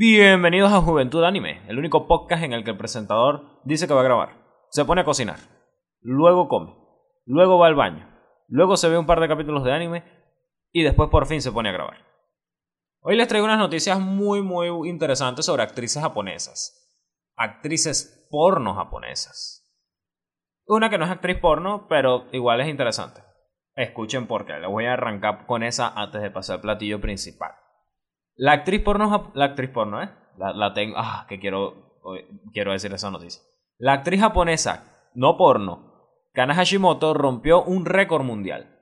Bienvenidos a Juventud Anime, el único podcast en el que el presentador dice que va a grabar, se pone a cocinar, luego come, luego va al baño, luego se ve un par de capítulos de anime y después por fin se pone a grabar. Hoy les traigo unas noticias muy muy interesantes sobre actrices japonesas, actrices porno japonesas. Una que no es actriz porno, pero igual es interesante. Escuchen por qué, les voy a arrancar con esa antes de pasar al platillo principal. La actriz porno, la actriz porno, ¿eh? La, tengo, ah, que quiero, quiero decir esa noticia. La actriz japonesa, no porno, Kana Hashimoto rompió un récord mundial.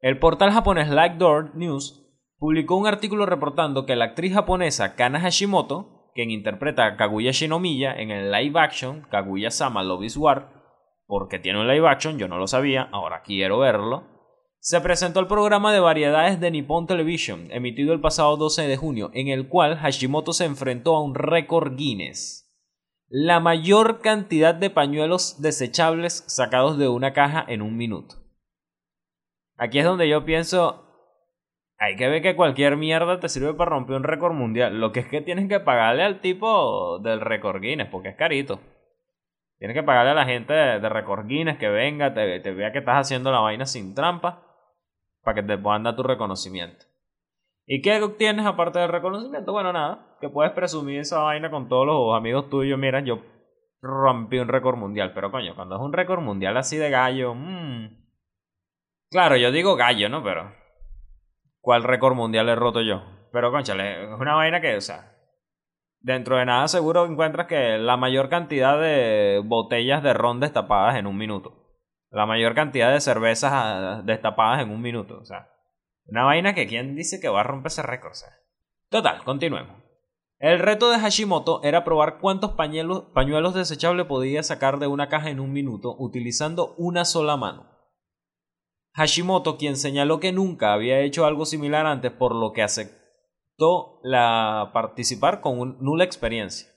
El portal japonés Like Door News publicó un artículo reportando que la actriz japonesa Kana Hashimoto, quien interpreta a Kaguya Shinomiya en el live action Kaguya-sama Love is War, porque tiene un live action, yo no lo sabía, ahora quiero verlo, se presentó el programa de variedades de Nippon Television, emitido el pasado 12 de junio, en el cual Hashimoto se enfrentó a un récord Guinness. La mayor cantidad de pañuelos desechables sacados de una caja en un minuto. Aquí es donde yo pienso, hay que ver que cualquier mierda te sirve para romper un récord mundial. Lo que es que tienes que pagarle al tipo del récord Guinness, porque es carito. Tienes que pagarle a la gente de, récord Guinness que venga, te, te vea que estás haciendo la vaina sin trampa para que te puedan dar tu reconocimiento. ¿Y qué obtienes aparte del reconocimiento? Bueno, nada, que puedes presumir esa vaina con todos los amigos tuyos. Mira, yo rompí un récord mundial, pero coño, cuando es un récord mundial así de gallo, mmm. claro, yo digo gallo, ¿no? Pero, ¿cuál récord mundial he roto yo? Pero, conchale, es una vaina que, o sea, dentro de nada seguro encuentras que la mayor cantidad de botellas de ron destapadas en un minuto la mayor cantidad de cervezas ah, destapadas en un minuto. O sea, una vaina que quien dice que va a romper ese récord. Total, continuemos. El reto de Hashimoto era probar cuántos pañuelos, pañuelos desechables podía sacar de una caja en un minuto utilizando una sola mano. Hashimoto, quien señaló que nunca había hecho algo similar antes, por lo que aceptó la participar con nula experiencia.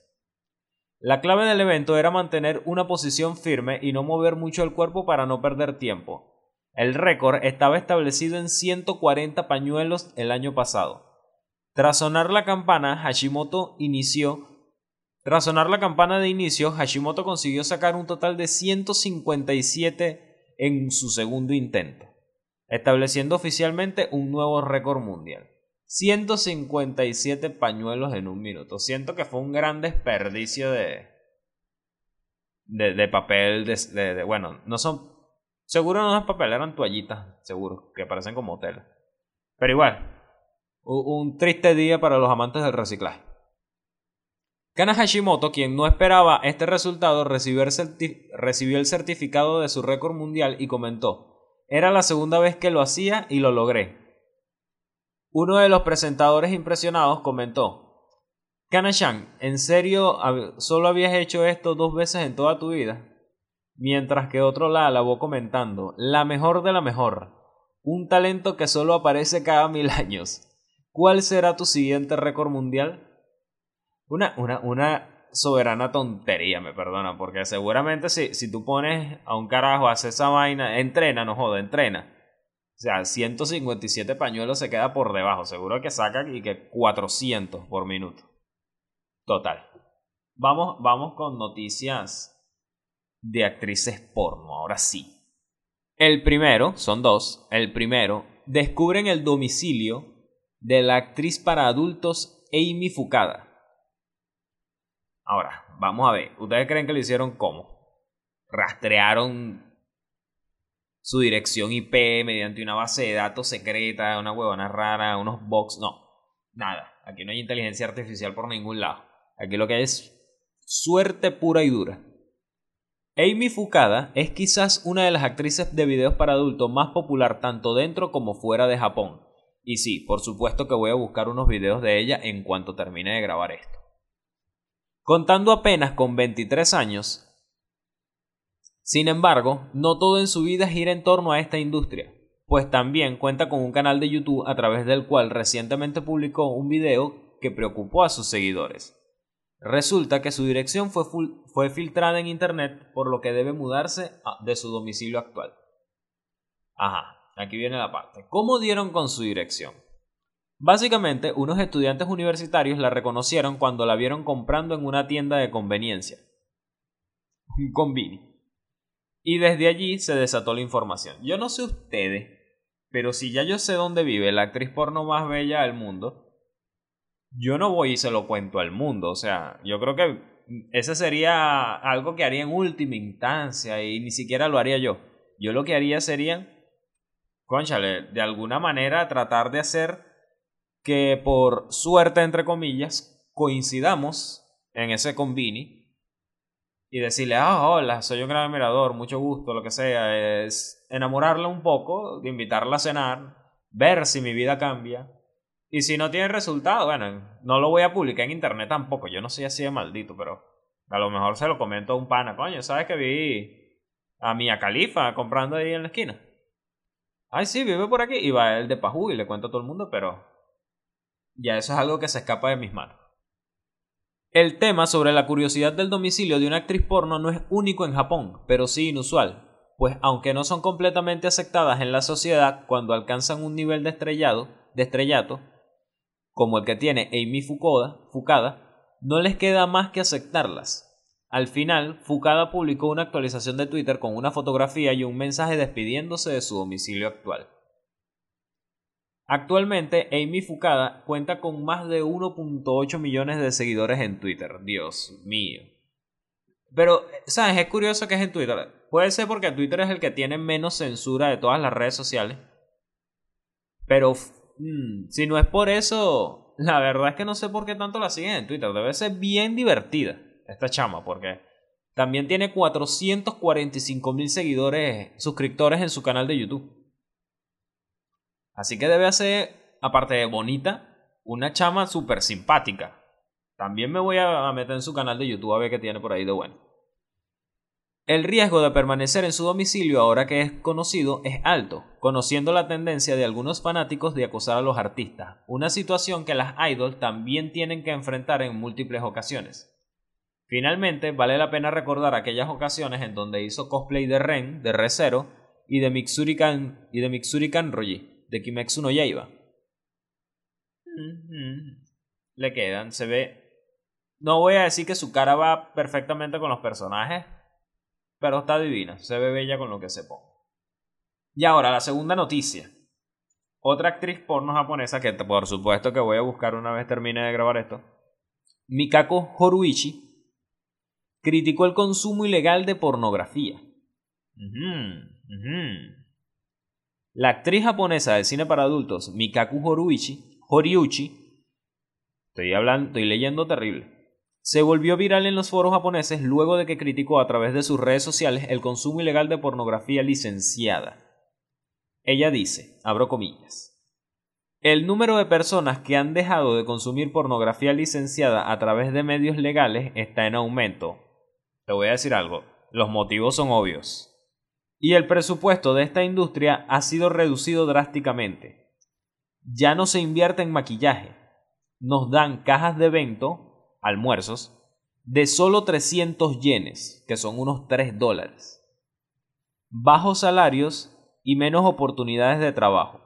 La clave del evento era mantener una posición firme y no mover mucho el cuerpo para no perder tiempo. El récord estaba establecido en 140 pañuelos el año pasado. Tras sonar la campana, Hashimoto inició tras sonar la campana de inicio, Hashimoto consiguió sacar un total de 157 en su segundo intento, estableciendo oficialmente un nuevo récord mundial. 157 pañuelos en un minuto. Siento que fue un gran desperdicio de. de, papel. De, bueno, no son. Seguro no es papel, eran toallitas, seguro, que parecen como tela. Pero igual, un triste día para los amantes del reciclaje. Kana Hashimoto, quien no esperaba este resultado, recibió el certificado de su récord mundial y comentó: Era la segunda vez que lo hacía y lo logré. Uno de los presentadores impresionados comentó, Kana-chan, ¿en serio solo habías hecho esto dos veces en toda tu vida? Mientras que otro la alabó comentando, la mejor de la mejor, un talento que solo aparece cada mil años. ¿Cuál será tu siguiente récord mundial? Una, una, una soberana tontería, me perdona, porque seguramente si, si tú pones a un carajo a hacer esa vaina, entrena, no joda, entrena o sea, 157 pañuelos se queda por debajo. Seguro que sacan y que 400 por minuto. Total. Vamos, vamos con noticias de actrices porno. Ahora sí. El primero, son dos. El primero, descubren el domicilio de la actriz para adultos Amy Fukada. Ahora, vamos a ver. ¿Ustedes creen que lo hicieron cómo? Rastrearon su dirección IP mediante una base de datos secreta, una huevona rara, unos box. No, nada. Aquí no hay inteligencia artificial por ningún lado. Aquí lo que hay es suerte pura y dura. Amy Fukada es quizás una de las actrices de videos para adultos más popular tanto dentro como fuera de Japón. Y sí, por supuesto que voy a buscar unos videos de ella en cuanto termine de grabar esto. Contando apenas con 23 años, sin embargo, no todo en su vida gira en torno a esta industria, pues también cuenta con un canal de YouTube a través del cual recientemente publicó un video que preocupó a sus seguidores. Resulta que su dirección fue, fue filtrada en internet por lo que debe mudarse de su domicilio actual. Ajá, aquí viene la parte. ¿Cómo dieron con su dirección? Básicamente, unos estudiantes universitarios la reconocieron cuando la vieron comprando en una tienda de conveniencia. Un convini. Y desde allí se desató la información. Yo no sé ustedes, pero si ya yo sé dónde vive la actriz porno más bella del mundo, yo no voy y se lo cuento al mundo. O sea, yo creo que ese sería algo que haría en última instancia y ni siquiera lo haría yo. Yo lo que haría sería, conchale, de alguna manera tratar de hacer que por suerte, entre comillas, coincidamos en ese convini y decirle, ah, hola, soy un gran admirador, mucho gusto, lo que sea, es enamorarla un poco, invitarla a cenar, ver si mi vida cambia. Y si no tiene resultado, bueno, no lo voy a publicar en internet tampoco, yo no soy así de maldito, pero a lo mejor se lo comento a un pana, coño, ¿sabes que vi a Mia Califa comprando ahí en la esquina? Ay, sí, vive por aquí. Y va el de Pajú y le cuento a todo el mundo, pero ya eso es algo que se escapa de mis manos. El tema sobre la curiosidad del domicilio de una actriz porno no es único en Japón, pero sí inusual, pues aunque no son completamente aceptadas en la sociedad cuando alcanzan un nivel de estrellado, de estrellato, como el que tiene Amy Fukuda, Fukada, no les queda más que aceptarlas. Al final, Fukada publicó una actualización de Twitter con una fotografía y un mensaje despidiéndose de su domicilio actual. Actualmente, Amy Fukada cuenta con más de 1.8 millones de seguidores en Twitter. Dios mío. Pero, ¿sabes? Es curioso que es en Twitter. Puede ser porque Twitter es el que tiene menos censura de todas las redes sociales. Pero, mm, si no es por eso, la verdad es que no sé por qué tanto la siguen en Twitter. Debe ser bien divertida esta chama, porque también tiene 445 mil seguidores, suscriptores en su canal de YouTube. Así que debe ser, aparte de bonita, una chama súper simpática. También me voy a meter en su canal de YouTube a ver qué tiene por ahí de bueno. El riesgo de permanecer en su domicilio ahora que es conocido es alto, conociendo la tendencia de algunos fanáticos de acosar a los artistas, una situación que las idols también tienen que enfrentar en múltiples ocasiones. Finalmente, vale la pena recordar aquellas ocasiones en donde hizo cosplay de Ren, de Recero y de Mitsurikan y de Mitsurikan Roji de Kimetsu no Yaiba. Le quedan, se ve. No voy a decir que su cara va perfectamente con los personajes, pero está divina, se ve bella con lo que se pone. Y ahora, la segunda noticia. Otra actriz porno japonesa, que por supuesto que voy a buscar una vez termine de grabar esto, Mikako Horuichi, criticó el consumo ilegal de pornografía. La actriz japonesa del cine para adultos Mikaku Horuichi, Horiuchi, estoy hablando, estoy leyendo terrible, se volvió viral en los foros japoneses luego de que criticó a través de sus redes sociales el consumo ilegal de pornografía licenciada. Ella dice, abro comillas, el número de personas que han dejado de consumir pornografía licenciada a través de medios legales está en aumento. Te voy a decir algo, los motivos son obvios y el presupuesto de esta industria ha sido reducido drásticamente. Ya no se invierte en maquillaje. Nos dan cajas de evento, almuerzos, de solo 300 yenes, que son unos 3 dólares. Bajos salarios y menos oportunidades de trabajo.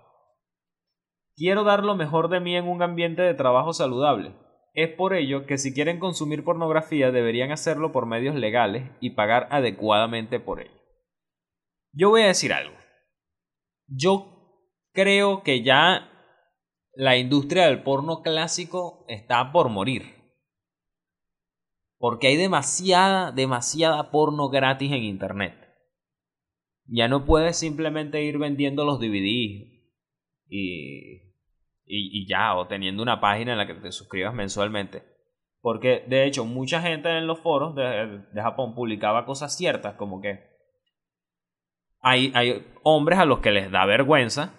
Quiero dar lo mejor de mí en un ambiente de trabajo saludable. Es por ello que si quieren consumir pornografía deberían hacerlo por medios legales y pagar adecuadamente por ello. Yo voy a decir algo. Yo creo que ya la industria del porno clásico está por morir. Porque hay demasiada, demasiada porno gratis en internet. Ya no puedes simplemente ir vendiendo los DVDs y, y, ya, o teniendo una página en la que te suscribas mensualmente. Porque de hecho mucha gente en los foros de, de Japón publicaba cosas ciertas como que hay, hombres a los que les da vergüenza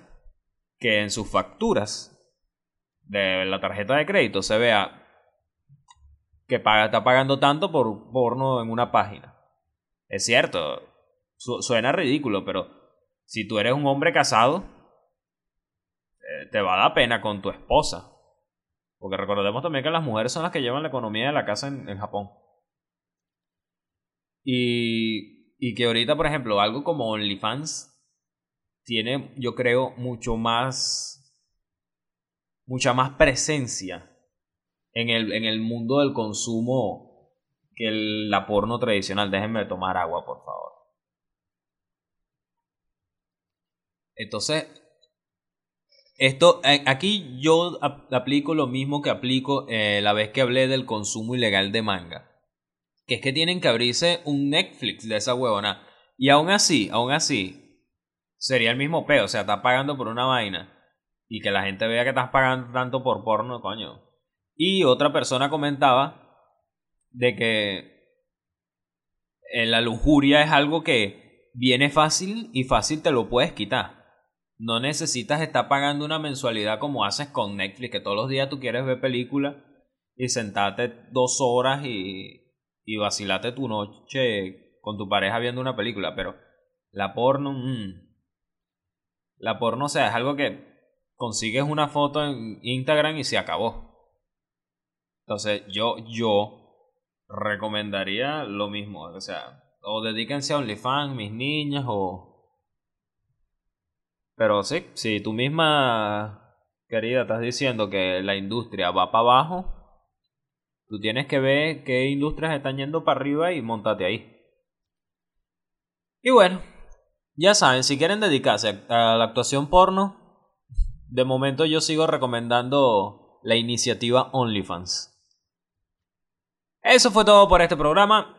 que en sus facturas de la tarjeta de crédito se vea que está pagando tanto por porno en una página. Es cierto, suena ridículo, pero si tú eres un hombre casado, eh, te va a dar pena con tu esposa. Porque recordemos también que las mujeres son las que llevan la economía de la casa en Japón. Y y que ahorita, por ejemplo, algo como OnlyFans tiene, yo creo, mucho más mucha más presencia en el, en el mundo del consumo que la porno tradicional. Déjenme tomar agua, por favor. Entonces, esto, eh, aquí yo aplico lo mismo que aplico eh, la vez que hablé del consumo ilegal de manga. Que es que tienen que abrirse un Netflix de esa huevona. Y aún así, aún así, sería el mismo peo. O sea, estás pagando por una vaina. Y que la gente vea que estás pagando tanto por porno, coño. Y otra persona comentaba de que eh, la lujuria es algo que viene fácil y fácil te lo puedes quitar. No necesitas estar pagando una mensualidad como haces con Netflix, que todos los días tú quieres ver películas y sentarte dos horas y, y vacilarte tu noche con tu pareja viendo una película. Pero la porno, mm. la porno, o sea, es algo que consigues una foto en Instagram y se acabó. Entonces, yo, yo recomendaría lo mismo. O sea, o dedíquense a OnlyFans, mis niñas, o pero sí, si tú misma, querida, estás diciendo que la industria va para abajo, tú tienes que ver qué industrias están yendo para arriba y montate ahí. Y bueno, ya saben, si quieren dedicarse a la actuación porno, de momento yo sigo recomendando la iniciativa OnlyFans. Eso fue todo por este programa.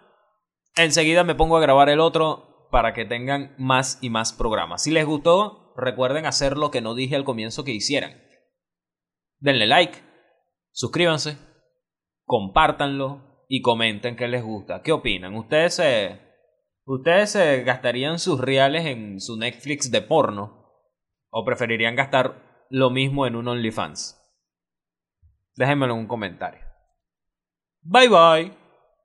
Enseguida me pongo a grabar el otro para que tengan más y más programas. Si les gustó, recuerden hacer lo que no dije al comienzo que hicieran. Denle like, suscríbanse, compártanlo y comenten qué les gusta. ¿Qué opinan? ¿Ustedes se, ¿Ustedes se gastarían sus reales en su Netflix de porno? ¿O preferirían gastar lo mismo en un OnlyFans? Déjenmelo en un comentario. Bye bye.